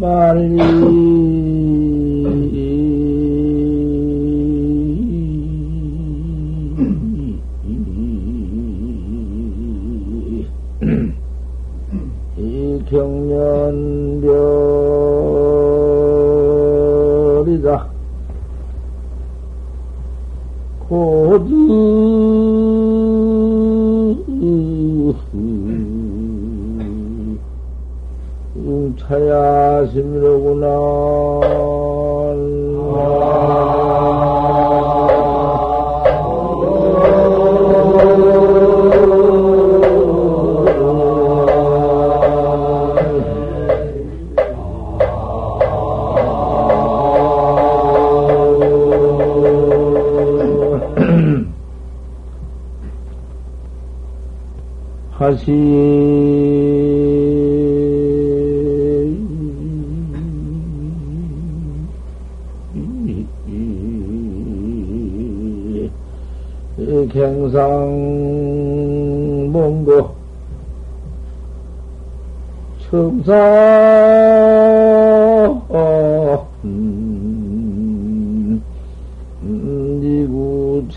이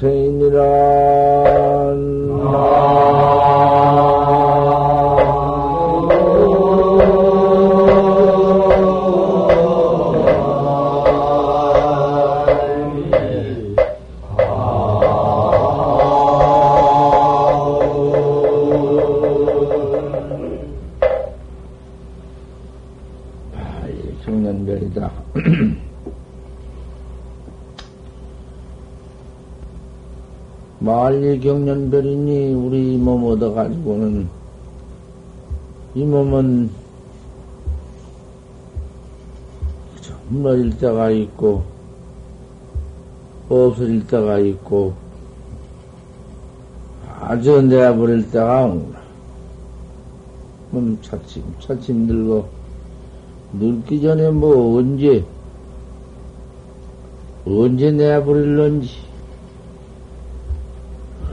니구체인이 때가 있고 없어질 때가 있고 아주 내버릴 때가 없구나. 몸 차츰 차츰 늙어 늙기 전에 뭐 언제 언제 내버릴런지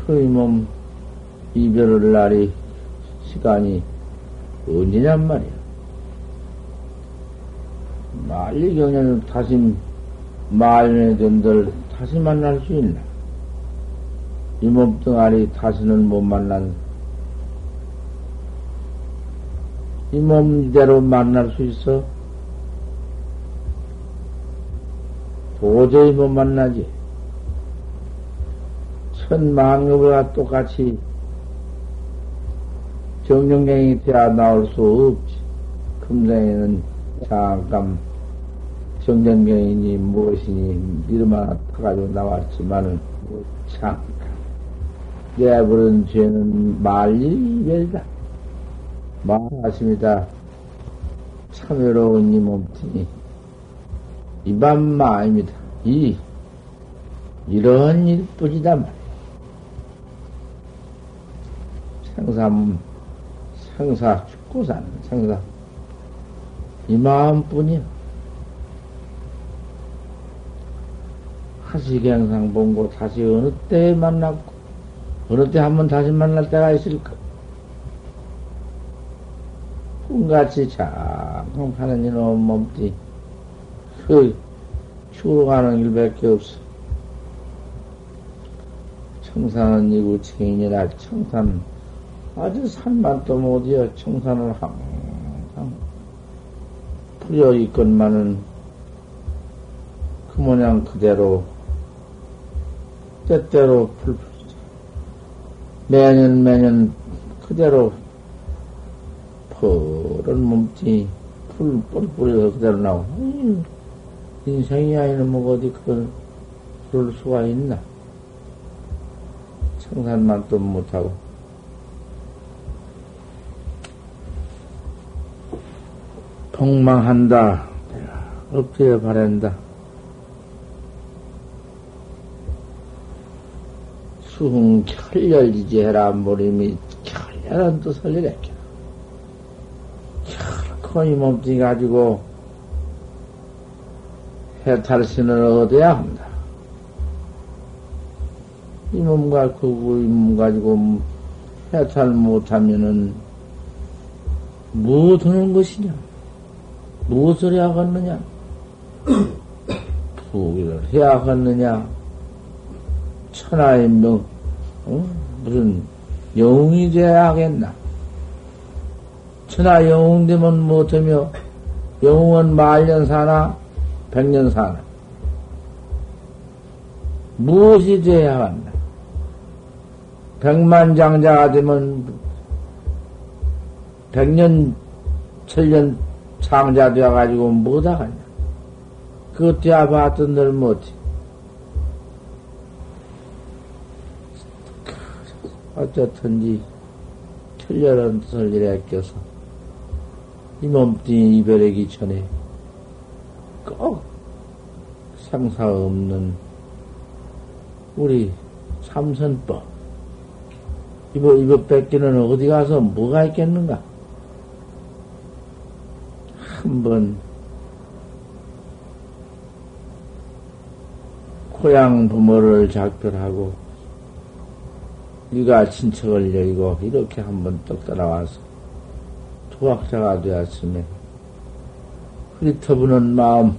그몸 이별할 날이 시간이 언제냔 말이야. 경련을 다시 말년에 된들 다시 만날 수 있나? 이 몸뚱아리 다시는 못 만난 이몸 이대로 만날 수 있어? 도저히 못 만나지. 천망업과 똑같이 정령경이 되어 나올 수 없지. 금생에는 잠깐 정령경이니 무엇이니 이름 하나 타가지고 나왔지만은 잠깐 내버린 죄는 말일이 이별이다. 말하십니다. 참 외로운 이 몸뚱이 이밤마입니다. 이 이런 일뿐이다 말이야. 생사, 생사 죽고 사는 생사. 이 마음뿐이야. 하시경상 본고 다시 어느 때 만났고, 어느 때 한 번 다시 만날 때가 있을까? 꿈같이 잠깐 하는 이놈 몸띠, 그, 추로 가는 일밖에 없어. 청산은 이구 체인이라 청산, 아주 산만 또 못이여 청산을 항상 풀려 있건만은 그 모양 그대로 때때로 풀 매년 매년 그대로 푸른 몸뚱이 풀 뿌리뿌리서 그대로 나오고 음, 인생이 아니면 뭐 어디 그걸 그럴 수가 있나 청산만 또 못하고 폭망한다. 엎드려 바란다. 수흥 결렬이지해라 모림이 결렬한 뜻을 이랬죠. 결코 이 몸뚱이 가지고 해탈신을 얻어야 한다. 이 몸과 그 몸 가지고 해탈 못하면은 뭐 드는 것이냐? 무엇을 해야겠느냐? 부기를 해야겠느냐? 천하의 명, 어? 무슨 영웅이 돼야 하겠나? 천하 영웅 되면 못하며 영웅은 말년 사나 백년 사나 무엇이 돼야 하겠나? 백만 장자가 되면 백년 천년 창자 되어가지고 못하겠냐? 그것 돼야 봤던 늘 못해. 어쨌든지 천년은 뜻을 이래 껴서 이 몸뚱이 이별하기 전에 꼭 상사 없는 우리 삼선법 이거 이거 뺏기는 어디 가서 뭐가 있겠는가? 한번 고향 부모를 작별하고 네가 친척을 여의고 이렇게 한번 떡 따라와서 도학자가 되었으면 흐릿터부는 마음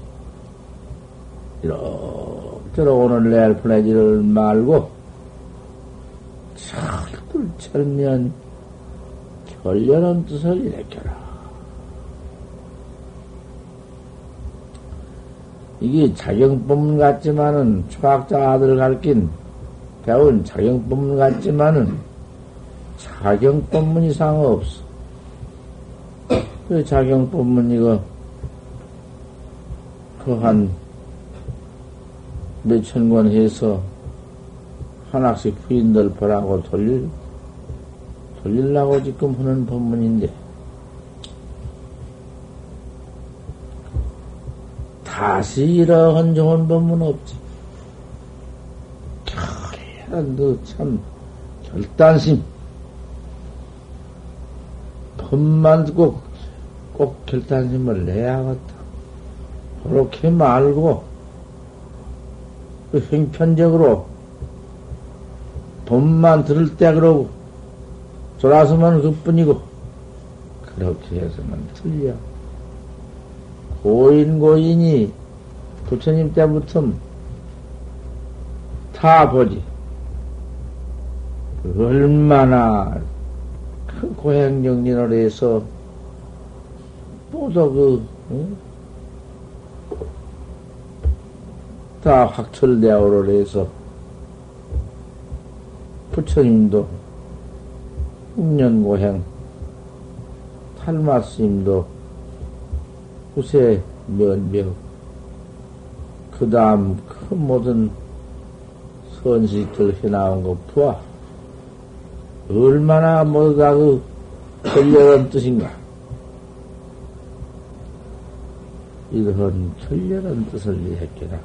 이렇게 오늘 내일 보내지를 말고 철불 철면 결렬한 뜻을 일으켜라. 이게 자경법문 같지만은 초학자 아들 가르친 배운 자경법문 같지만은 자경법문 이상 없어. 그 자경법문 이거 그 한 몇천 권 해서 하나씩 부인들 보라고 돌릴 돌리려고 지금 하는 법문인데 다시 이러한 좋은 법문 없지. 너참 결단심. 법만 듣고 꼭 결단심을 내야겠다. 그렇게 말고, 그 형편적으로 법만 들을 때 그러고, 돌아서면 그 뿐이고, 그렇게 해서는 틀려. 고인 고인이 부처님 때부터 다 보지. 얼마나 큰 고행정진을 해서 모두 그, 응? 다 확철대오를 해서 부처님도 6년 고행 탈마스님도 후세 면명 그 다음 그 모든 선식들 해나온 거 보아 얼마나 모두 다그 결렬한 뜻인가. 이런 결렬한 뜻을 했겠나.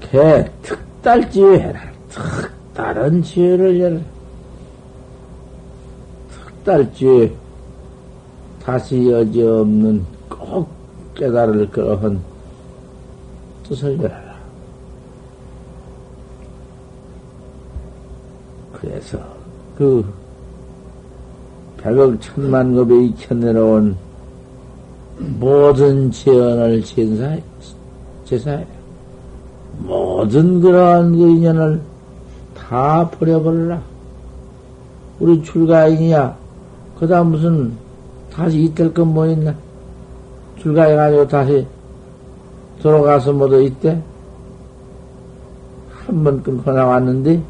개 특달지회 해라. 특다른 지혜를 열라 딸지 다시 여지 없는 꼭 깨달을 그러한 뜻을 열어라. 그래서 그 백억 천만 급에 익혀내려온 모든 재언을 제사해, 제사해. 모든 그러한 그 인연을 다 버려버려라. 우리 출가인이야. 그 다음 무슨 다시 이틀 건뭐 있나? 출가해가지고 다시 돌아가서 뭐도 있대? 한번 끊고 나왔는데,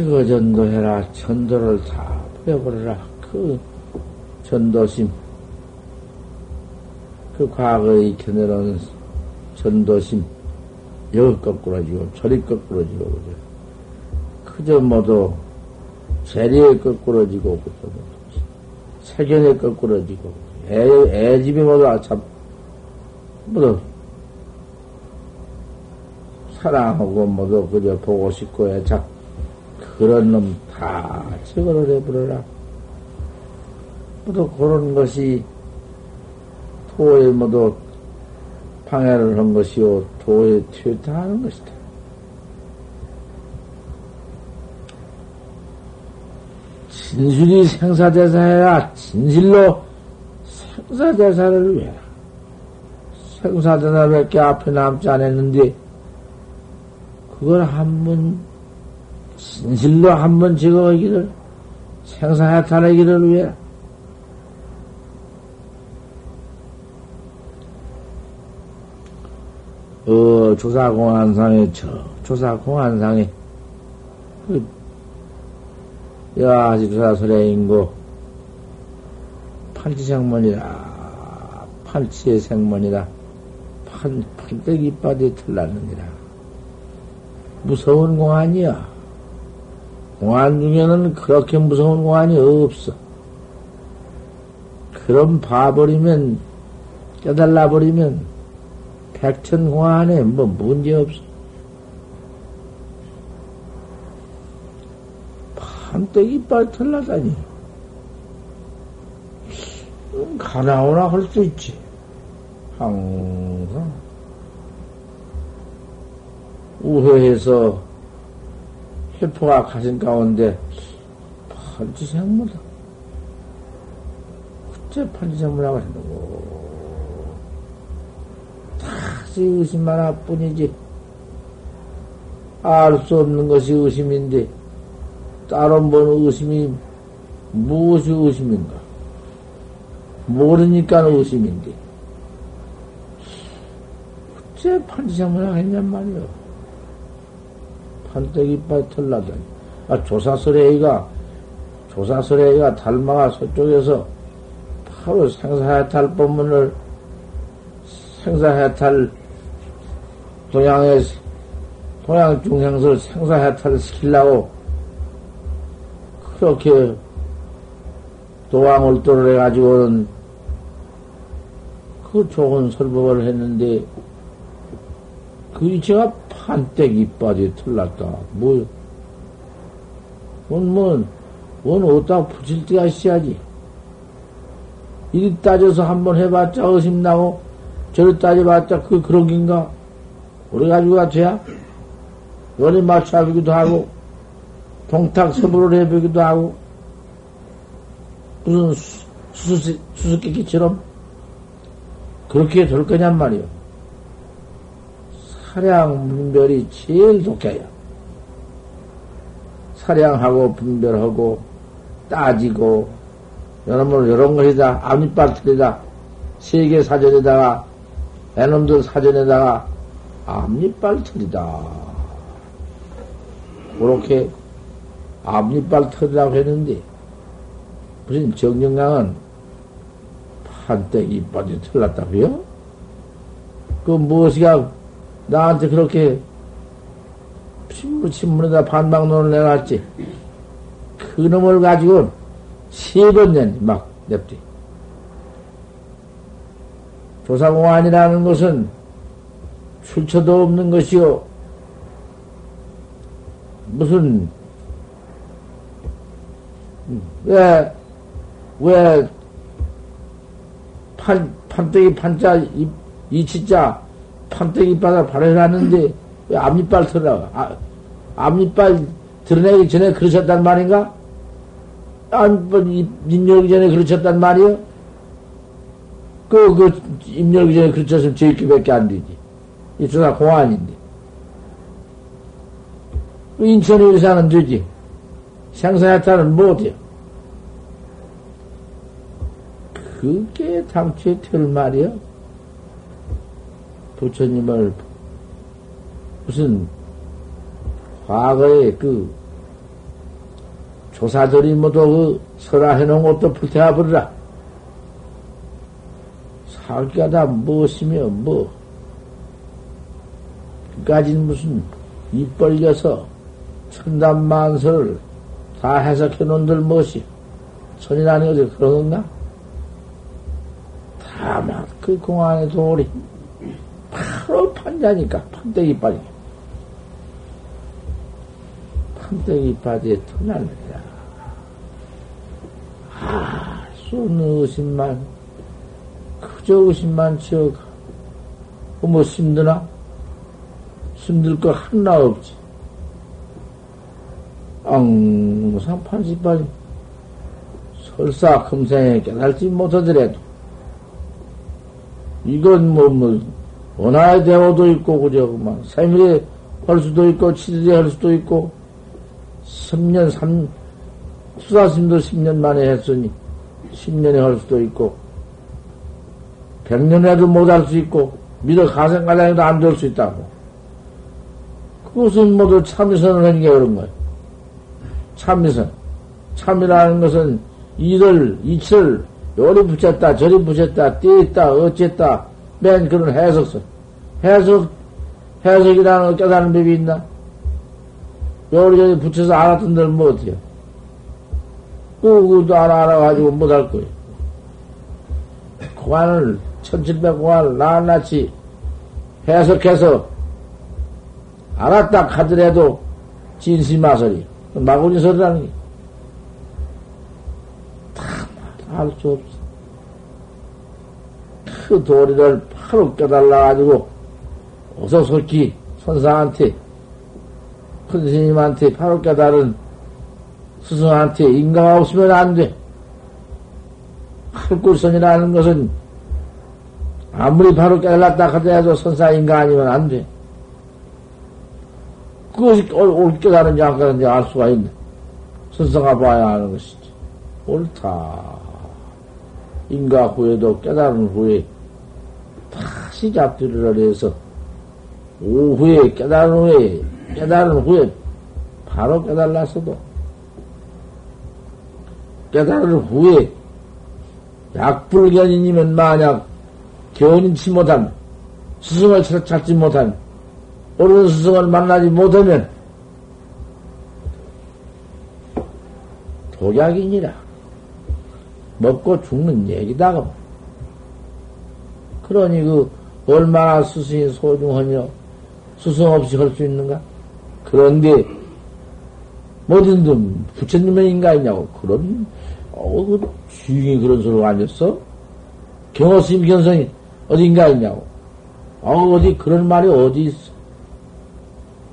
측어 전도 해라. 전도를 다 버려버려라. 그 전도심. 그 과거에 익혀내놓은 전도심. 여기 거꾸로 지고, 저리 거꾸로 지고, 그죠? 그저 모두 재리에 거꾸러지고 세견에 거꾸러지고 애, 애 집이 모두 아참 모두 사랑하고 모두 그저 보고 싶고 애착 그런 놈 다 처벌을 해버려라. 모두 그런 것이 도에 모두 방해를 한 것이요, 도에 퇴타하는 것이다. 진실이 생사대사해라. 진실로 생사대사를 위해라. 생사대사밖에 앞에 남지 않았는데, 그걸 한 번 진실로 한번 적어가기를, 생사해탈하기를 위해, 어, 조사공안상에, 저, 조사공안상에, 그, 여아지조사설의 인고, 판치생문이라, 판치의 생문이라, 판, 판때기 이빨이 틀났느니라. 무서운 공안이야. 공안 중에는 그렇게 무서운 공안이 없어. 그럼 봐버리면, 깨달아버리면, 백천 공안에 뭐 문제 없어. 판때기 이빨 털나다니. 가나오나 할 수 있지. 항상. 우회해서 회포가 가진 가운데 판지생물다. 그때 판지생물하고 한다고. 다시 의심만 하뿐이지. 알 수 없는 것이 의심인데, 따로 보는 의심이 무엇이 의심인가? 모르니까 의심인데. 어째 판지생물을 했냔 말이요. 판때기 빠에 털나다니. 아, 조사설애가, 조사설애가 달마가 서쪽에서 바로 생사해탈 법문을, 생사해탈 동양의, 동양 중생설 생사해탈을 시키려고 그렇게 도왕을도를 해가지고는 그 좋은 설법을 했는데 그 이체가 판때기 빠지 틀났다. 뭐, 원, 뭐, 원 어디다 붙일 때가 있어야지. 이리 따져서 한번 해봤자 의심나고, 저리 따져봤자 그, 그런 긴가? 그래가지고가 돼야? 원리 맞춰보기도 하고, 동탁 서부를 해보기도 하고, 무슨 수수, 수수께끼처럼 그렇게 될 거냔 말이요. 사량 분별이 제일 독해요. 사량하고 분별하고 따지고 여러분 이런 것이다 앞니빨 틀리다 세계 사전에다가 애놈들 사전에다가 앞니빨 틀리다 그렇게 앞니빨 틀이라고 했는데 무슨 정영강은 한때 이빨이 틀렸다고요? 그 무엇이가 나한테 그렇게 신문, 신문에다 반박론을 내놨지. 그 놈을 가지고 세번 년, 막, 냅디. 조사공안이라는 것은 출처도 없는 것이요. 무슨, 왜, 왜, 판, 판때기 판자, 이, 이치자, 판때기 바닥 발해놨는데, 왜 앞니빨 털어? 아, 앞니빨 드러내기 전에 그러셨단 말인가? 앞니빨 뭐, 입 열기 전에 그러셨단 말이요? 그, 그, 입 열기 전에 그러셨으면 제끼밖에 안 되지. 이쪽가 공안인데. 그 인천 의사는 되지. 생사야타는 못해요. 그게 당초에 될 말이요? 부처님을 무슨 과거에 그 조사들이 모두 그 설화해 놓은 것도 불태워 버리라. 살기가 다 무엇이며 뭐 그까진 무슨 입 벌려서 천단만설을 다 해석해 놓은들 무엇이 천이라는 것이 그런 건가? 다만 그 공안의 도리 바로 판자니까 판때기 빠지 판때기 빠지에 터날느냐 아수 없는 의심만 그저 의심만 지어가 뭐 힘드나? 힘들 거 하나 없지. 항상 판시빨 설사 금생에 깨달지 못하더라도, 이건 뭐, 뭐, 원하의 대호도 있고, 그저, 막, 생일에 할 수도 있고, 치질에 할 수도 있고, 10년, 3, 수사심도 10년 만에 했으니, 10년에 할 수도 있고, 100년에도 못 할 수 있고, 믿어 가생가장에도 안 될 수 있다고. 그것은 모두 참선을 하는 게 그런 거예요. 참선. 참이라는 것은 이를, 이치를 요리 붙였다, 저리 붙였다, 떼있다, 어쨌다, 맨 그런 해석선. 해석, 해석이라는 깨달은 법이 있나? 요리저리 붙여서 알았던 데는 뭐 어때요? 그것도 알아, 알아가지고 못 할 거예요. 공안을, 1700 공안을 낱낱이 해석해서 알았다 하더라도 진심마설이 마구니 소리라는 게. 다 알 수 없어. 그 도리를 바로 깨달아가지고, 어서 솔기 선상한테, 큰 스님한테 바로 깨달은 스승한테 인가가 없으면 안 돼. 할굴선이라는 것은 아무리 바로 깨달았다 하더라도 선사인가 아니면 안 돼. 그것이 옳 깨달은지 안 깨달은지 알 수가 있네. 선사가 봐야 하는 것이지. 옳다. 인가 후에도 깨달은 후에 다시 잡들이를 해서 오후에 깨달은 후에 깨달은 후에 바로 깨달았어도 깨달은 후에 약불견이면 만약 견인치 못한 스승을 찾지 못한 옳은 스승을 만나지 못하면 독약이니라 먹고 죽는 얘기다. 그러니 그 얼마나 스승이 소중하며 스승 없이 할 수 있는가? 그런데 뭐든든 부처님의 인가있냐고 그런 어, 그 주인이 그런 소리가 아니었어? 경호스님 견성이 어딘가 있냐고. 어, 어디 그런 말이 어디 있어?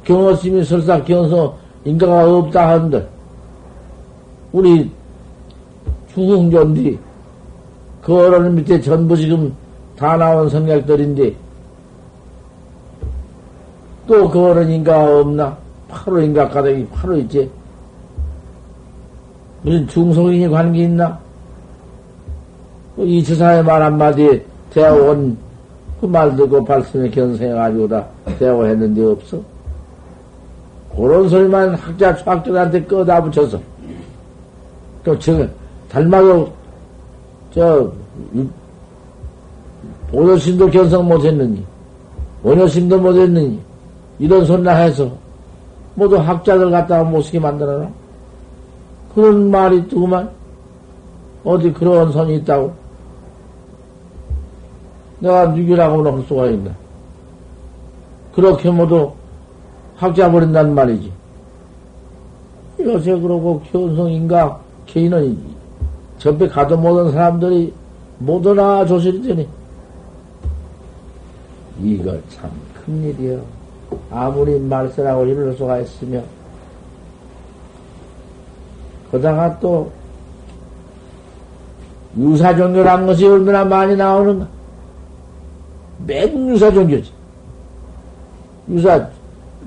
경호스님이 설사 견성 인가가 없다 하는데 우리 중흥존디 그 어른 밑에 전부 지금 다 나온 성격들인데 또그 어른인가 없나? 바로 인가 가닥이 바로 있지. 무슨 중성인이 관계 있나? 이 지사의 말 한마디에 대화원 그말 듣고 발심에 견성해가지고 다 대화했는데 없어. 그런 소리만 학자, 초학자한테 꺼다 붙여서. 또, 저, 닮아도, 저, 보조심도 견성 못했느니, 원효심도 못했느니, 이런 소리나 해서, 모두 학자들 갖다가 못쓰게 만들어놔. 그런 말이 뜨구만. 어디 그런 선이 있다고. 내가 누구라고는 할 수가 있나. 그렇게 모두 학자 버린단 말이지. 요새 그러고 견성인가 개인은 접에 가도 못한 사람들이 못 오나 조실이 되니. 이거 참 큰일이요. 아무리 말세라고 이럴 수가 있으며, 그다가 또, 유사 종교란 것이 얼마나 많이 나오는가? 매국 유사 종교지. 유사,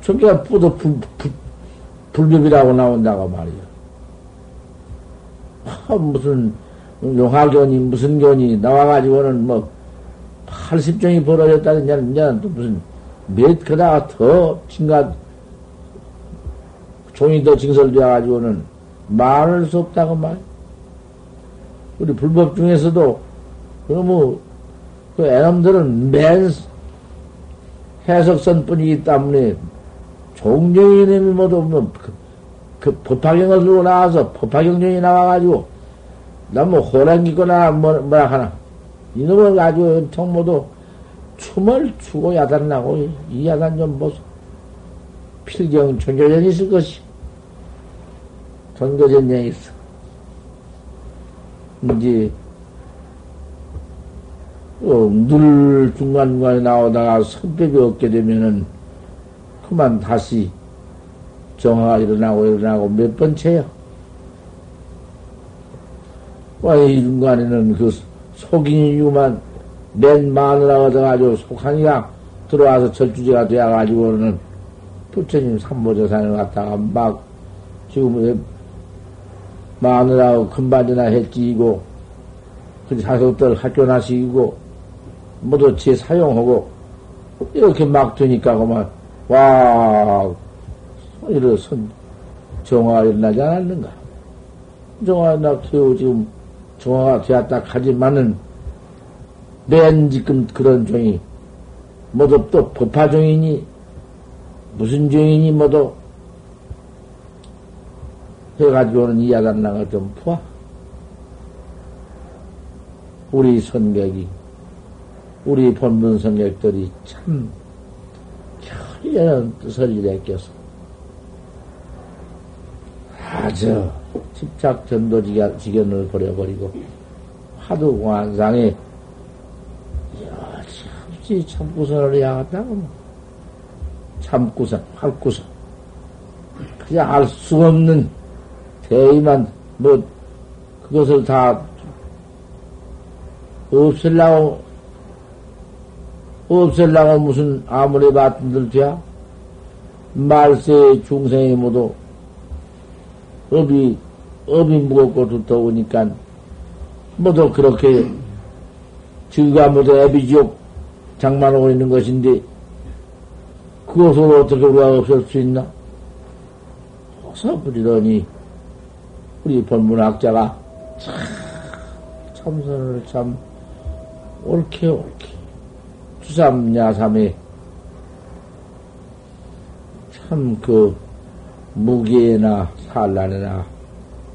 종교가 뿌도 불, 불, 불법이라고 나온다고 말이야. 아, 무슨, 용화견이, 무슨 견이 나와가지고는 뭐, 80종이 벌어졌다는 이제는 또 무슨, 몇, 그다가 더, 친가, 종이 더 징설되어 가지고는 말할 수 없다고 말. 우리 불법 중에서도, 그러뭐, 그 애놈들은 맨 해석선 뿐이기 때문에 종종이님이 모두 뭐, 그, 그 법화경을 들고 나와서 법화경전이 나와가지고 나뭐 호랑이 거나 뭐, 뭐라 하나 이놈을 가지고 엄청 모두 춤을 추고 야단나고 이 야단 좀 보소. 필경 전교전이 있을 것이. 전교전이 있어. 이제 어, 늘 중간중간에 나오다가 선법이 없게 되면은 그만 다시 정화가 일어나고 일어나고 몇 번째요. 와, 이 인간에는 그 속인이구만, 맨 마누라 얻어가지고 속하니까 들어와서 절주제가 되어가지고는 부처님 삼보조산을 갖다가 막 지금 마누라하고 금반지나 했지이고, 그 자석들 학교 나 시키고, 모두 제 사용하고, 이렇게 막 되니까 그만, 와, 이런 선, 정화가 일어나지 않았는가? 정화가 나 겨우 지금 정화가 되었다 하지만은, 맨 지금 그런 종이, 모두 또 법화종이니, 무슨 종이니 모두 해가지고는 이야기나가 좀 푸아. 우리 선객이, 우리 본문 선객들이 참 결연한 뜻을 일으켜서 아주 집착 전도 지견을 버려버리고 화두 관상에 참지 참구선을 향하다고. 참구선, 활구선 그냥 알 수 없는 대의만 뭐 그것을 다 없앨라고 없앨라고 무슨 아무리 받든들 돼야? 말세 중생이 모두 업이 업이 무겁고 두터우니까 모두 그렇게 지가 모두 애비지옥 장만하고 있는 것인데 그것을 어떻게 우리가 없앨 수 있나? 어서 부리더니 우리 본문학자가 참 참선을 참 옳게 옳게 주삼야삼에 참 그 무게나 산란이나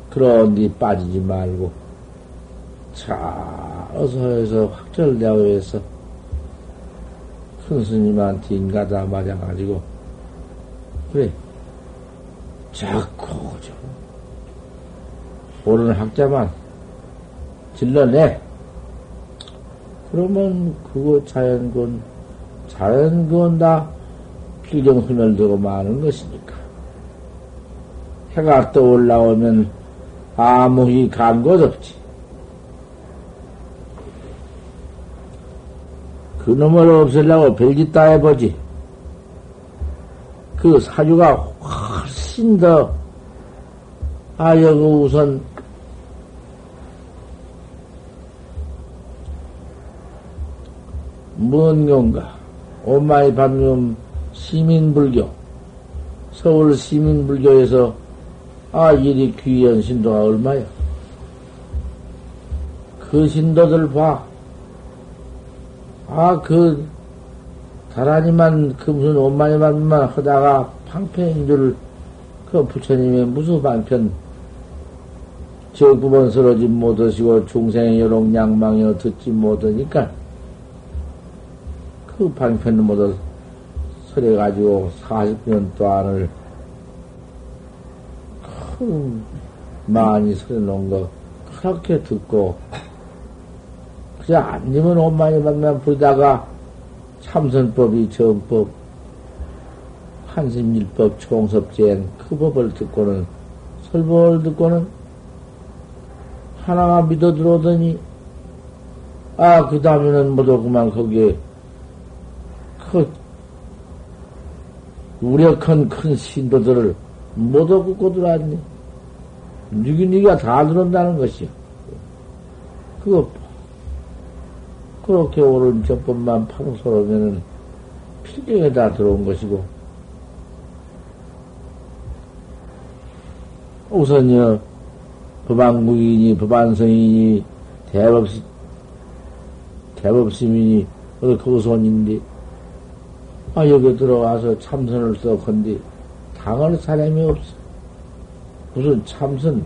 그런 데 빠지지 말고 잘 어서 해서 확철되어 해서 큰 스님한테 인가다 맞아가지고 그래 자꾸 좀 옳은 학자만 질러내. 그러면 그거 자연건, 자연건 다. 필경 흐늘되고 마는 것이니까. 해가 떠 올라오면 아무 희간것 없지. 그 놈을 없애려고 별짓 다 해보지. 그 사주가 훨씬 더, 아, 여기 우선 뭔 건가? 오마이 반면 시민불교, 서울 시민불교에서 아, 이리 귀한 신도가 얼마야? 그 신도들 봐. 아, 그, 다라니만, 그 무슨 반만 하다가 방편인 줄, 그 부처님의 무슨 방편, 저구번 서러지 못하시고 중생의 여롱 양망이어 듣지 못하니까, 그 방편을 모두 설해가지고 40년 동안을 큰 많이 설해놓은 거 그렇게 듣고 그냥 안니면 옷만이 만만 부르다가 참선법이 정법 한심일법 총섭제행 그 법을 듣고는 설법을 듣고는 하나가 믿어 들어오더니 아 그 다음에는 모두 그만 거기에 그 우력한 큰 신도들을 모두 굽고 들어왔니? 니기 니가 다 들어온다는 것이요. 그거 그렇게 옳은 저법만 방설하면은 필경에 다 들어온 것이고 우선요 법안국이니 법안성이니 대법시 대법시민이 어디 온인데 아, 여기 들어와서 참선을 써건디 당할 사람이 없어. 무슨 참선,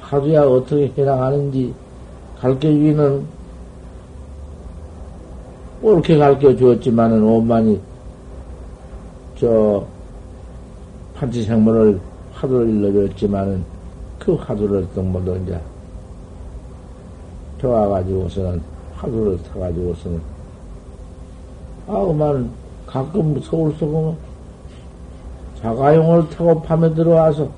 하루야 어떻게 해나가는지 가르쳐 주기는 옳게 가르쳐 주었지만은 오만이 저 판치생물을 화두를 일러줬지만은 그 화두를 또 모두 이제 좋아가지고서는 화두를 타가지고서는 아우만 가끔 서울 속으면 자가용을 타고 밤에 들어와서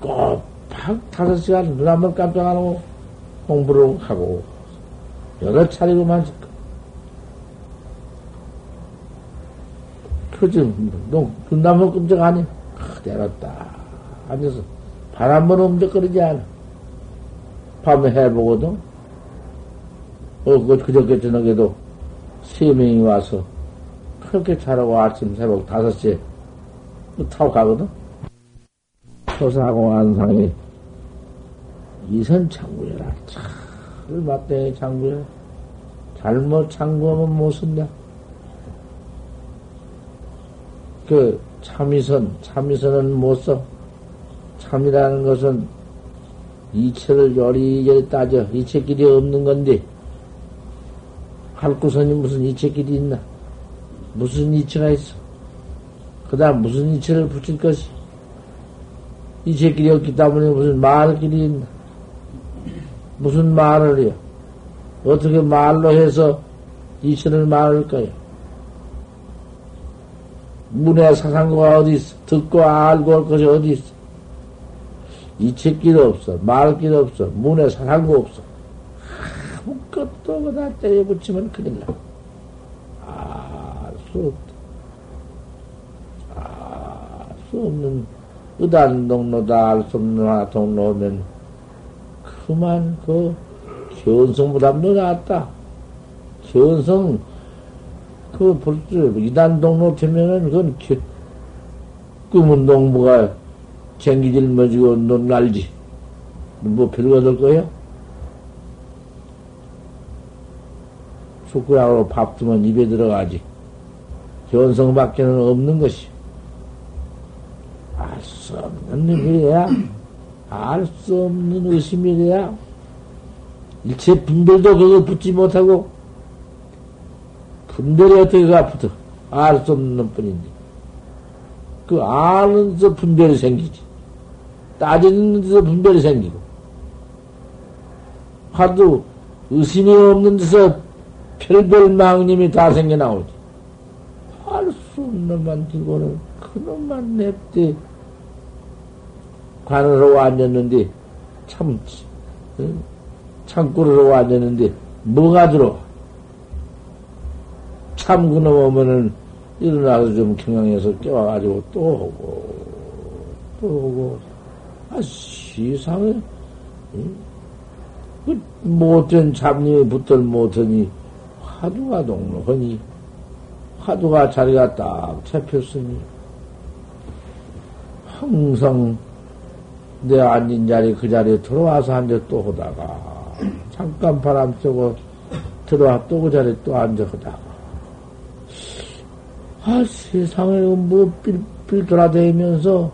꼭딱 다섯 시간 눈 한 번 깜짝 안 하고 공부를 하고 여러 차례로만 그지 눈 한번 끔찍 하니? 그대로 딱 앉아서 발 한 번 움직거리지 않아. 밤에 해보거든 어, 그, 그저께 저녁에도 세 명이 와서 그렇게 자라고 아침 새벽 다섯 시에 타고 가거든 소사공안상에 이선 창구여라. 차를 맞대 창구여. 잘못 창구하면 못 쓴다. 그 참이선, 참이선은 못 써. 참이라는 것은 이체를 요리요리 따져. 이체끼리 없는 건데, 할구선이 무슨 이체끼리 있나? 무슨 이체가 있어? 그 다음 무슨 이체를 붙일 것이? 이체끼리 없기 때문에 무슨 말길이 있나? 무슨 말을 해요? 어떻게 말로 해서 이신을 말할까요? 문의 사상고가 어디 있어? 듣고 알고 할 것이 어디 있어? 이책길 없어. 말길 없어. 문의 사상고 없어. 아무것도 그다 때려 붙이면 큰일 나. 알수 없다. 알수 없는 의단 동로다 알 수 없는 하나 동로면 그만 그 견성보다도 낫다. 견성 그 벌써 이단 동로 되면은 그건 겨, 꿈은 동무가 쟁기질 머지고 넌 알지. 뭐 별거 될 거야? 숟가락으로 밥 두면 입에 들어가지. 견성밖에는 없는 것이. 알 수 없는 일이야. 알 수 없는 의심이래야 일체 분별도 그거 붙지 못하고 분별이 어떻게 가 붙어? 알 수 없는 뿐인데. 그 아는 데서 분별이 생기지. 따지는 데서 분별이 생기고. 하도 의심이 없는 데서 별별망님이 다 생겨나오지. 알 수 없는 놈만 들고는 그놈만 냅대 관으로 앉았는데, 참, 창구로 앉았는데, 뭐가 들어? 참 그놈 오면은 일어나서 좀 경영해서 깨워가지고 또 오고, 또 오고, 아, 시상에, 그 못된 잡님이 붙들 못하니, 화두가 동로하니, 화두가 자리가 딱 잡혔으니, 항상 내 앉은 자리 그 자리에 들어와서 앉아 또 하다가 잠깐 바람 쐬고 들어와 또 그 자리에 또 앉아 하다가 아 세상에 뭐 삘삘 돌아다니면서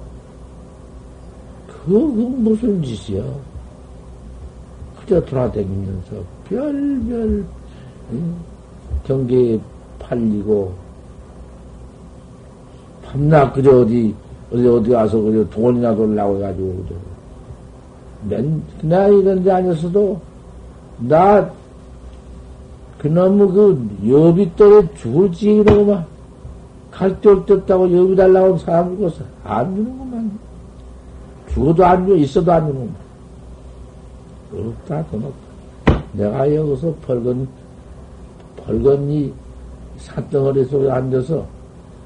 그, 그 무슨 짓이야 그저 돌아다니면서 별별 응? 경계에 팔리고 밤낮 그저 어디 어디 어디 가서 그저 돈이나 돌라고 해가지고 그저. 맨, 나 이런 데 아니었어도 나 그놈의 그 여비 또래 죽을 지이라고만 갈데 올데 없다고 여비 달라고 사람 죽었어 안 주는구만. 죽어도 안 줘, 있어도 안 주는구만. 없다 돈 없다. 내가 여기서 벌건 벌건 이 산덩어리 속에 앉아서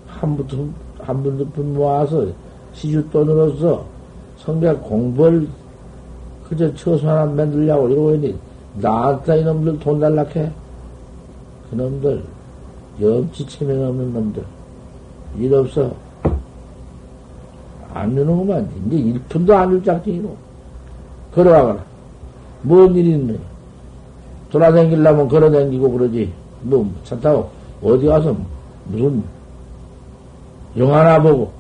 한부터 한 분분 모아서 시주돈으로서 성경 공부를 그저 처소 하나 만들려고 이러고 있니? 나한테 이놈들 돈 달라해 그놈들 염치 체면 없는 놈들. 일 없어. 안 주는구만. 이제 일푼도 안 줄 작정이고. 걸어가거라. 뭔 일이 있네 돌아다니려면 걸어다니고 그러지. 뭐 차 타고 어디 가서 무슨 영화나 보고,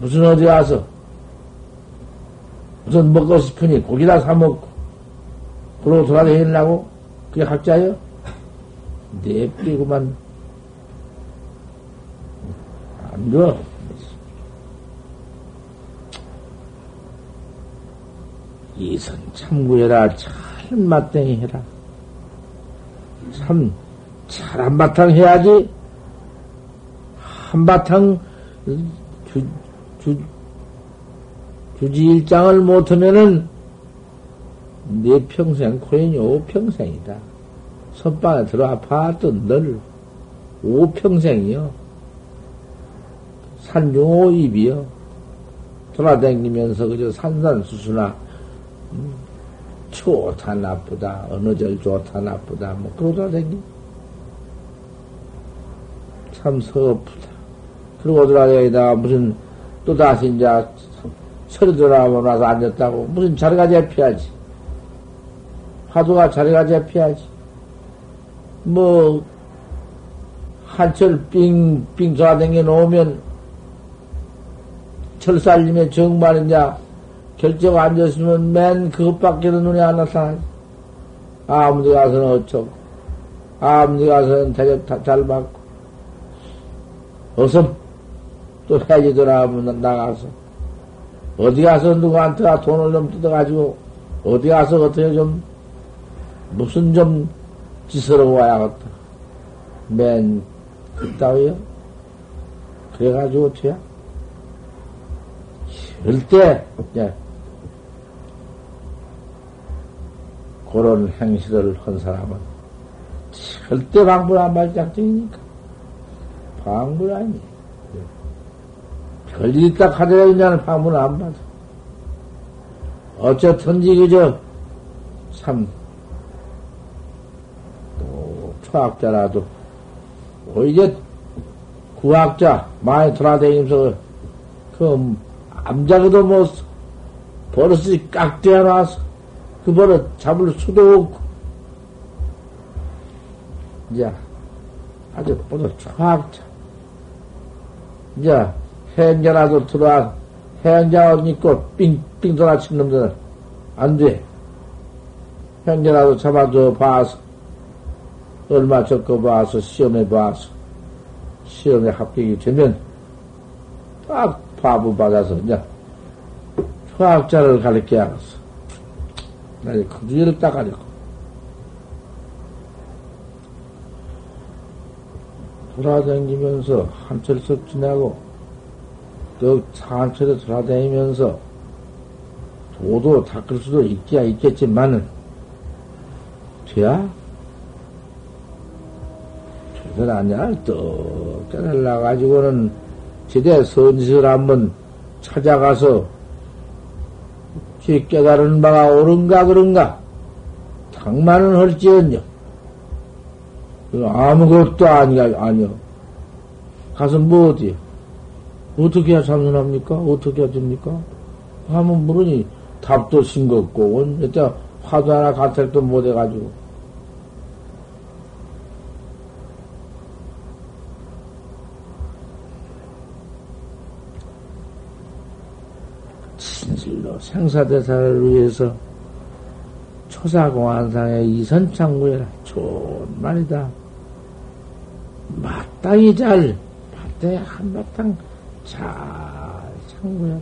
무슨 어디 가서, 무슨 먹고 싶으니 고기다 사먹고, 그러고 돌아다니려고? 그게 학자요? 냅끼구만. 안 돼. 이선 참구해라. 잘 맞댕이 해라. 참, 잘 한바탕 해야지. 한바탕 주, 주, 주지 일장을 못하면은 내 평생 코인이 오평생이다. 선방에 들어와 봐도 늘 오평생이요. 산중오 입이요. 돌아다니면서 그저 산산수수나 음, 좋다 나쁘다 어느 절 좋다 나쁘다 뭐 그러다 다니 참 서프다. 그러고 돌아다니다 무슨 또 다시 이제 서리 돌아오고 나서 앉았다고 무슨 자리가 잡혀야지. 화두가 자리가 잡혀야지. 뭐 한철 삥삥 돌아다녀 놓으면 철살림의 정말이냐 결정 앉았으면 맨 그것밖에는 눈에 안 나타나지. 아무데 가서는 어쩌고, 아무데 가서는 대접 잘 받고, 어서 또 해지더라 하면 나가서, 어디 가서 누구한테 돈을 좀 뜯어가지고, 어디 가서 어떻게 좀, 무슨 좀 짓으러 와야겠다. 맨, 그따위요? 그래가지고 어떻게 절대, 예. 그런 행실을 한 사람은 절대 방불 안 발작정이니까. 방불 아니. 별일 있다 하더라도 그냥 방불 안 받아. 어쨌든지 그저 참, 또, 초학자라도, 오히려 구학자, 많이 돌아다니면서, 그, 암자그도 뭐, 버릇이 깍대어 놔서, 그 버릇 잡을 수도 없고, 이제, 아주 모두 초학자. 이제, 해연자라도 들어와, 해연자 옷 입고 삥삥 돌아친 놈들은 안 돼. 해연자라도 잡아줘 봐서, 얼마 적고 봐서, 시험해 봐서, 시험에 합격이 되면, 딱 파부 받아서, 이제, 초학자를 가르쳐야겠어. 나이 그 주의를 딱 가지고. 돌아다니면서 한철석 지나고, 또 산철에 돌아다니면서, 도도 닦을 수도 있기야 있겠지만은, 돼야? 되들 아니야? 떡 깨달아가지고는 제대 선지를 한번 찾아가서 깨달은 바가 옳은가 그런가 당만은 할지언정 아무것도 아니야 아니요 가서 뭐 어디요 어떻게 해야 참선합니까 어떻게 해야 됩니까 하면 물으니 답도 싱겁고 원 화도 하나 가택도 못 해가지고 진실로 생사대사를 위해서 초사공안상의 이선창구해라. 좋은 말이다. 마땅히 잘, 마땅히 한바탕 잘 창구해라.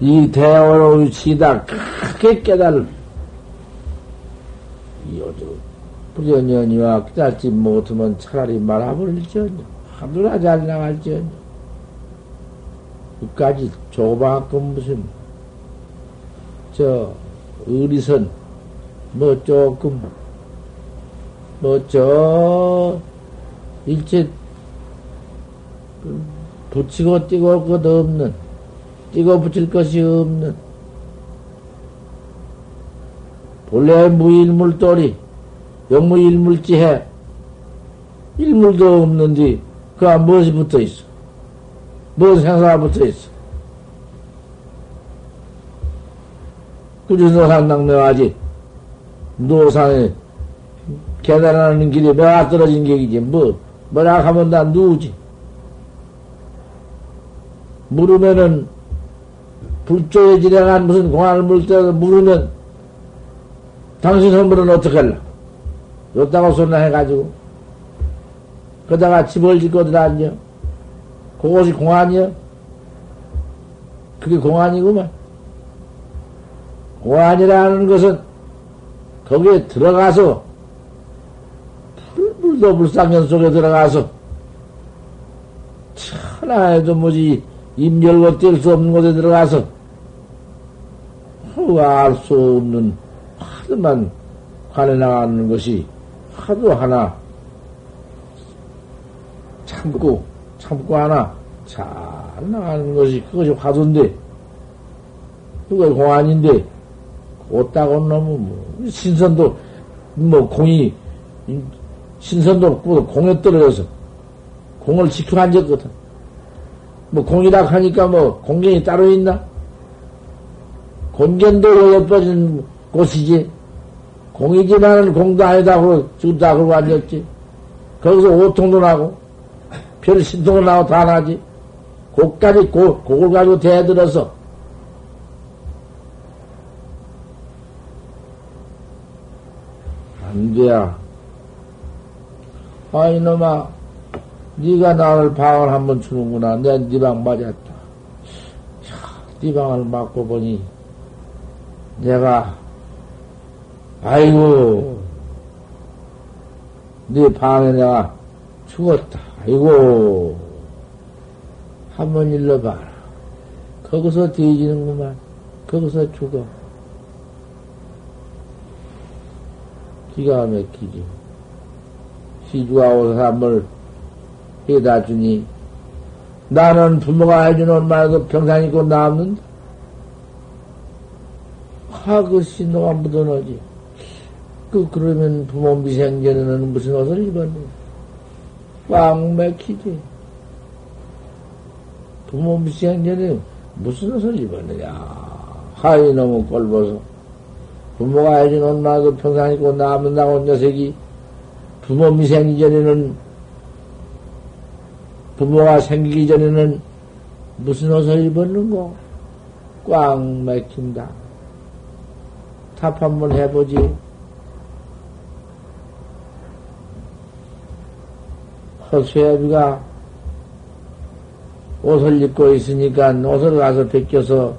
이 대원의 치다 크게 깨달을 요즘 불연연이와 깨닫지 못하면 차라리 말아버릴지언정. 하늘나 잘 나갈지언정. 끝까지 조그맣건 무슨, 저, 의리선, 뭐 조금, 뭐 저, 일체, 그 붙이고 띄고 것 없는, 띄고 붙일 것이 없는, 본래 무일물돌이, 영무일물지해, 일물도 없는데, 그가 무엇이 붙어 있어? 무엇 생사가 붙어 있어? 그저노산 낙매하지. 노산에 계단하는 길이 매화 떨어진 격이지. 뭐, 뭐라 하면 다 누우지. 물으면은, 불조에 지나간 무슨 공안을 물때도 물으면, 당신 선물은 어떻게 할라? 요따고 소리나 해가지고. 그러다가 집을 짓고 들어앉아. 그것이 공안이요? 그게 공안이구만. 공안이라는 것은 거기에 들어가서 불불도 불상현 속에 들어가서. 천하에도 뭐지, 입 열고 뗄 수 없는 곳에 들어가서, 알수 없는, 하도만 관해 나가는 것이, 하도 하나, 참고, 참고 하나, 잘 나가는 것이, 그것이 화두인데, 그거 공안인데, 옷다고 너무, 뭐, 신선도, 뭐, 공이, 신선도 없고, 공에 떨어져서, 공을 지키고 앉았거든. 뭐, 공이라 하니까 뭐, 공견이 따로 있나? 공견도 예뻐진 곳이지. 공이지만은 공도 아니다고, 죽다 그러고 앉았지. 거기서 오통도 나고, 별 신통도 나고 다 나지. 곡까지, 곡, 곡을 가지고 대들어서, 안 돼야. 아, 이놈아, 네가 나를 방을 한번 주는구나. 내가 네방 맞았다. 네 방을 맞고 보니, 내가, 아이고, 네 방에 내가 죽었다. 아이고, 한번 일러봐라. 거기서 뒤지는구만. 거기서 죽어. 기가 막히지. 오서 한번 해다 주니, 나는 부모가 말도 평생 있고 남는다. 하, 그 신도가 묻어나지. 그, 그러면 부모 미생전에는 무슨 옷을 입었느냐? 꽉 막히지. 부모 미생전에 무슨 옷을 입었느냐? 하이 너무 꼴보소. 부모가 해준 옷마도 평생 입고 남는다고 녀석이 부모 미생기 전에는 부모가 생기기 전에는 무슨 옷을 입었는고? 꽉 막힌다. 답 한번 해보지. 허수야비가 옷을 입고 있으니까 옷을 가서 벗겨서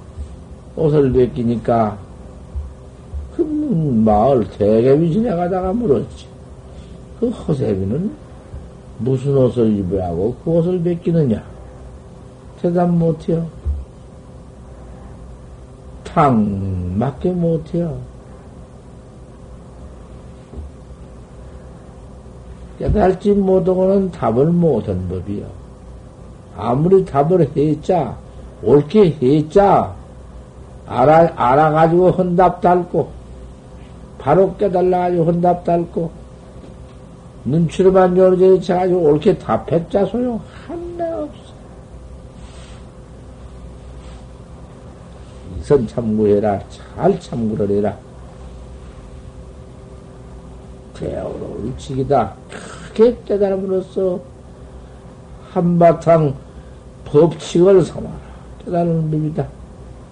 옷을 벗기니까 그 마을 대개비 지나가다가 물었지. 그 허세비는 무슨 옷을 입으라고 그 옷을 벗기느냐? 대답 못해요. 탕 맞게 못해요. 깨달지 못하고는 답을 못한 법이요. 아무리 답을 했자, 옳게 했자, 알아, 알아가지고 헌답 달고, 바로 깨달아가지고 헌답 달고, 눈치로만 요리제 쳐가지고 옳게 답했자 소용 한나 없어. 이선 참고해라. 잘 참고를 해라. 대어로 일찍이다. 크게 깨달음으로써 한바탕 법칙을 삼아라. 깨달은 법이다.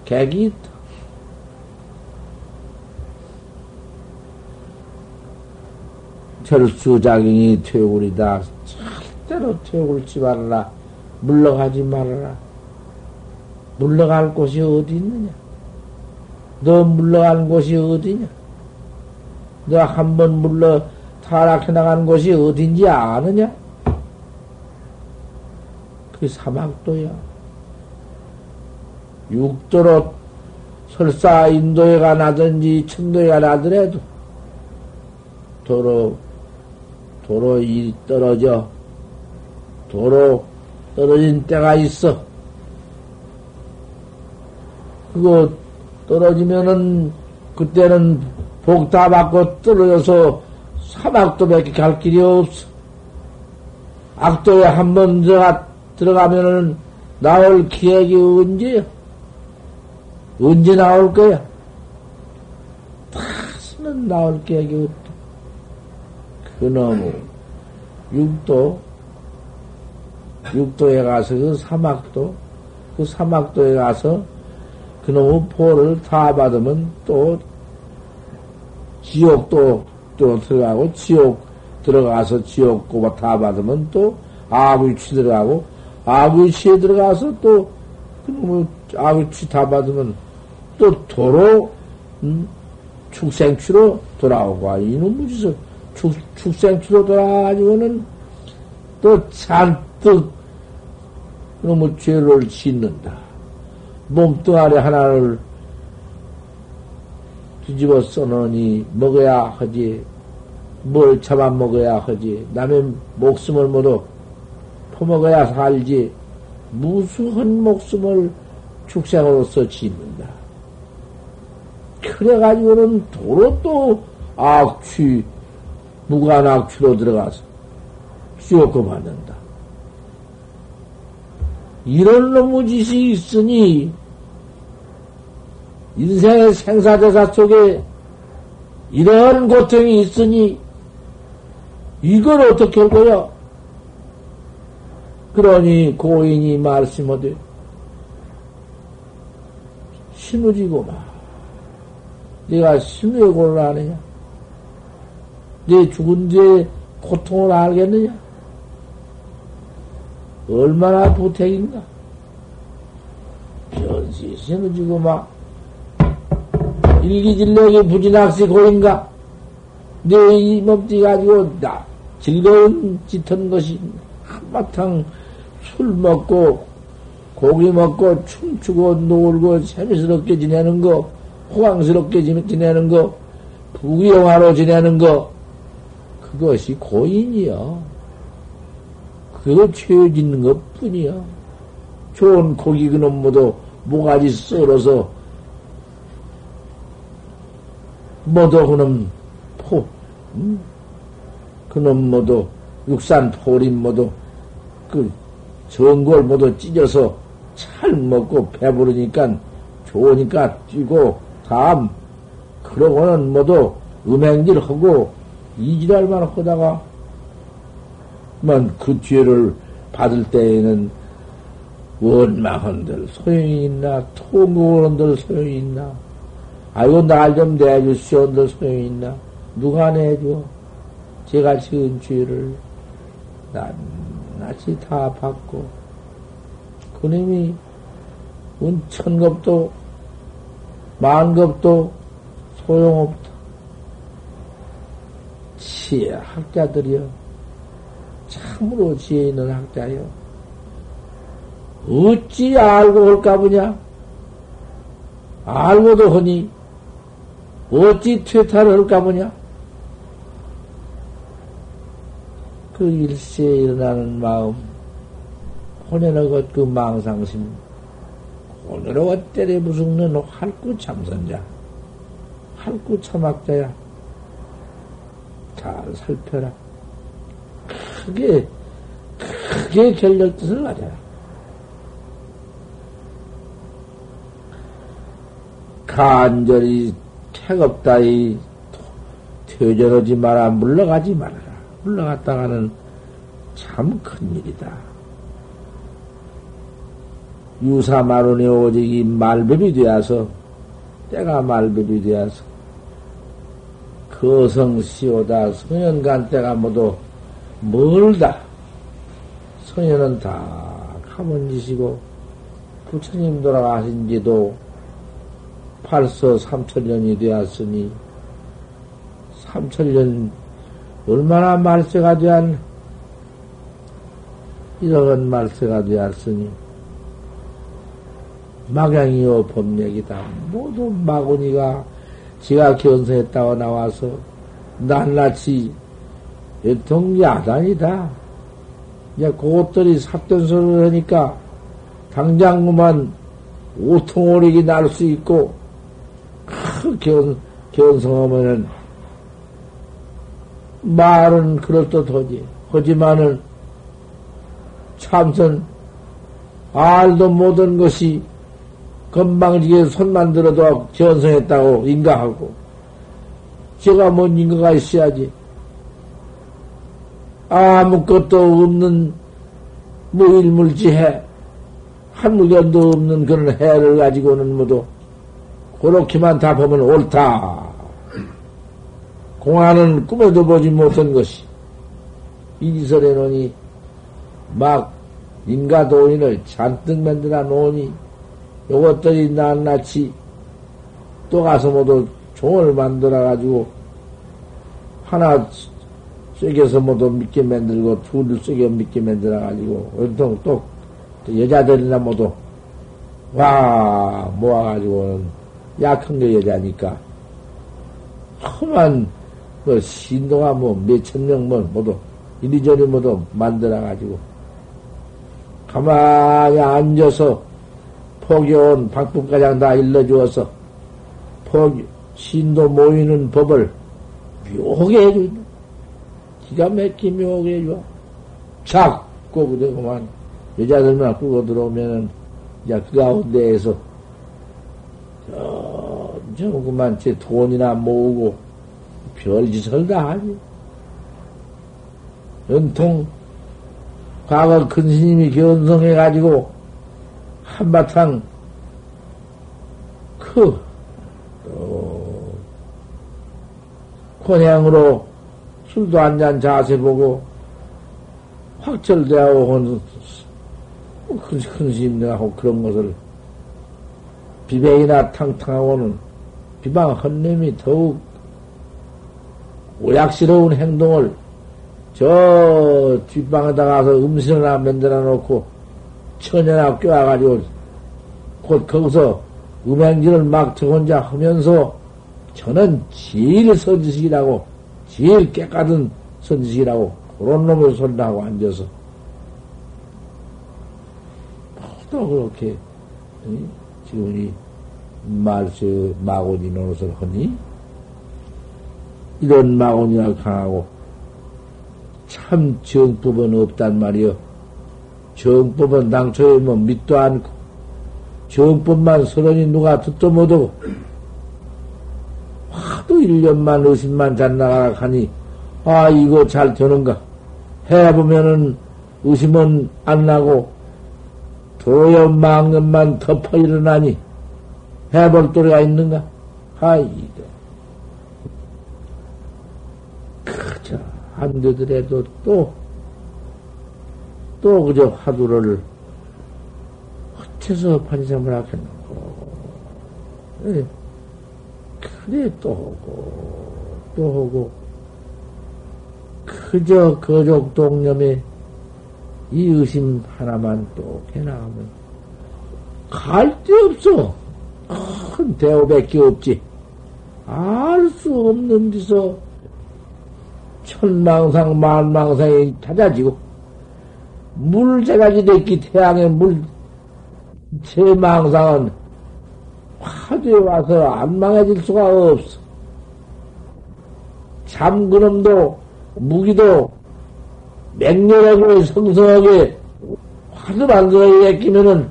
객이 있다. 절수작용이 퇴굴이다. 절대로 퇴굴지 말아라. 물러가지 말아라. 물러갈 곳이 어디 있느냐? 너 물러가는 곳이 어디냐? 너 한 번 물러 타락해 나가는 곳이 어딘지 아느냐? 그 사막도야. 육도로 설사 인도에 가나든지 천도에 가나더라도 도로 도로 이 떨어져 도로 떨어진 때가 있어. 그거 떨어지면은 그때는 복 다 받고 떨어져서 사막도 밖에 갈 길이 없어. 악도에 한 번 들어가, 들어가면은 나올 기획이 언제야? 언제 나올 거야? 다시는 나올 기획이 없다. 그놈의 육도, 육도에 가서 그 사막도, 그 사막도에 가서 그놈의 포를 다 받으면 또 지옥도 또 들어가고 지옥 들어가서 지옥 고바 다 받으면 또 아구치 들어가고 아구치에 들어가서 또 그놈의 아구치 다 받으면 또 도로 음, 축생취로 돌아오고 아, 이놈의 짓을 축, 축생취로 돌아가지고는 또 잔뜩 너무 죄를 짓는다. 몸뚱아리 하나를 뒤집어 써놓으니 먹어야 하지. 뭘 잡아먹어야 하지. 남의 목숨을 모두 퍼먹어야 살지. 무수한 목숨을 축생으로서 짓는다. 그래가지고는 도로 또 악취, 무관 악취로 들어가서 쥐었고 받는다. 이런 놈의 짓이 있으니 인생의 생사대사 속에 이런 고통이 있으니 이걸 어떻게 할 거야? 그러니 고인이 말씀하되 신우지고마 네가 신우의 고를 아느냐? 네 죽은 뒤에 고통을 알겠느냐? 얼마나 부택인가? 변시 신우지고마 일기질력이 부진학시 고인가? 내 이 몸띠 가지고 나 즐거운 짓한 것이 한바탕 술 먹고 고기 먹고 춤추고 놀고 재미스럽게 지내는 거, 호강스럽게 지내는 거, 부귀영화로 지내는 거, 그것이 고인이요. 그거 죄 짓는 것 뿐이야. 좋은 고기 그놈 모두 모가지 썰어서 모두 그놈 포, 음? 그놈 모두 육산 포림 모두 그 전골 모두 찢어서 잘 먹고 배부르니까 좋으니까 뛰고 다음 그러고는 모두 음행질 하고 이지랄만 하다가 만그 죄를 받을 때에는 원망한들 소용이 있나? 통구원들 소용이 있나? 아이고 날 좀 내주시온들 소용이 있나? 누가 내줘? 제가 지은 죄를 낱낱이 다 받고 그님이 천겁도 만겁도 소용없다. 지혜 학자들이여 참으로 지혜 있는 학자여 어찌 알고 할까 보냐? 알고도 하니 어찌 퇴타를 할까 보냐? 그 일시에 일어나는 마음, 혼연하고 그 망상심, 혼연하고 때려 부숙는 활구 참선자, 활구 참학자야. 잘 살펴라. 크게, 크게 결력 뜻을 가져라. 간절히 택없다이 퇴전하지 마라, 물러가지 마라. 흘러갔다가는 참 큰일이다. 유사마론이 오직 이 말법이 되어서, 때가 말법이 되어서, 거성시오다 성현간 때가 모두 멀다. 성현은 다 가본 짓이고, 부처님 돌아가신 지도 벌써 삼천년이 되었으니, 삼천년 얼마나 말세가 되한 이런 말세가 되었으니 막양이요 법맥이다. 모두 마구니가 지가 견성했다고 나와서 낱낱이 동야단이다. 이제 그것들이 소리를 하니까 당장 그만 오통오릭이 날수 있고 그 견, 견성하면은 말은 그럴듯하지. 하지만은 참선 알도 못한 것이 건방지게 손만 들어도 견성했다고 인가하고 제가 뭔 인가가 있어야지. 아무것도 없는 무일물지해 한 물건도 없는 그런 해를 가지고는 모두 그렇게만 다 보면 옳다. 공안은 꿈에도 보지 못한 것이 이지설에 놓으니 막 인가 도인을 잔뜩 만들어 놓으니 요것들이 낱낱이 또 가서 모두 종을 만들어 가지고 하나 쐐겨서 모두 믿게 만들고 둘을 쐐겨 믿게 만들어 가지고 온통 또 여자들이나 모두 와 모아가지고는 약한 게 여자니까. 험한 그 신도가 뭐 몇천 명 뭐 모두 이리저리 모두 만들어가지고 가만히 앉아서 포교온 박북가장 다 일러주어서 포 신도 모이는 법을 묘하게 해줘. 기가 막히 묘하게 해줘. 자꾸 그대 그만 여자들만 끌고 들어오면은 이제 그 가운데에서 저, 그만 제 돈이나 모으고 별짓을 다 하지. 연통 과거 큰 스님이 견성해가지고 한바탕 그, 어, 권양으로 술도 한 잔 자세 보고 확철대하고 큰, 큰 스님들하고 그런 것을 비백이나 탕탕하고는 비방 헌님이 더욱 오약스러운 행동을 저 뒷방에다 가서 음식을 하나 만들어 놓고 천연나 껴와가지고 곧 거기서 음행질을 막 저 혼자 하면서 저는 제일 선지식이라고 제일 깨끗한 선지식이라고 그런 놈을 손하고 앉아서 또 그렇게 지금 이 말수 마고니 노릇을 하니 이런 마고니가 강하고 참 정법은 없단 말이여. 정법은 당초에 뭐 믿도 않고 정법만 서론이 누가 듣도 못하고 하도 1년만 의심만 잣나가라 하니 아 이거 잘 되는가 해보면은 의심은 안 나고 도여 망년만 덮어 일어나니 해볼 도리가 있는가? 아이고 그저 안 되더라도 또, 또 그저 화두를 헛해서 판생을 하겠노고. 그래, 또 하고, 또 하고, 그저 거족 동념에 이 의심 하나만 또 해나가면 갈 데 없어. 큰 대오밖에 없지. 알 수 없는 데서 천망상 만망상이 찾아지고 물제가지 됐기 태양의 물 제 망상은 화두에 와서 안 망해질 수가 없어. 잠그름도 무기도 맹렬하고 성성하게 화두 만들어야 끼면은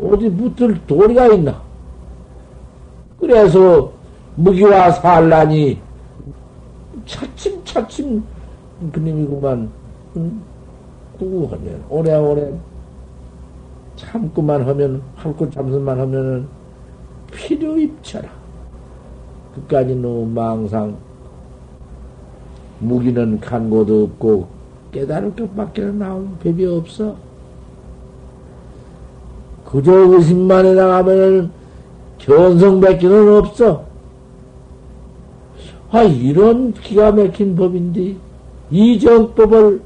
어디 붙을 도리가 있나? 그래서 무기와 산란이 차츰차츰 그님이구만 응? 구구하면 오래오래 참고만 하면 할고 참선만 하면은 필요 입처라. 그까지는 망상. 무기는 간 곳도 없고 깨달을 것밖에 나온 법이 없어. 그저 의심만 해나가면은 견성밖에는 없어. 아, 이런 기가 막힌 법인데, 이 정법을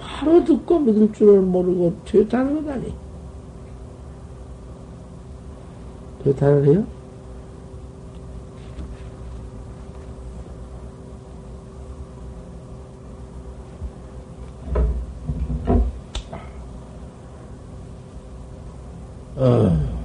바로 듣고 믿을 줄을 모르고 퇴탄을 하다니. 퇴탄을 해요? 어.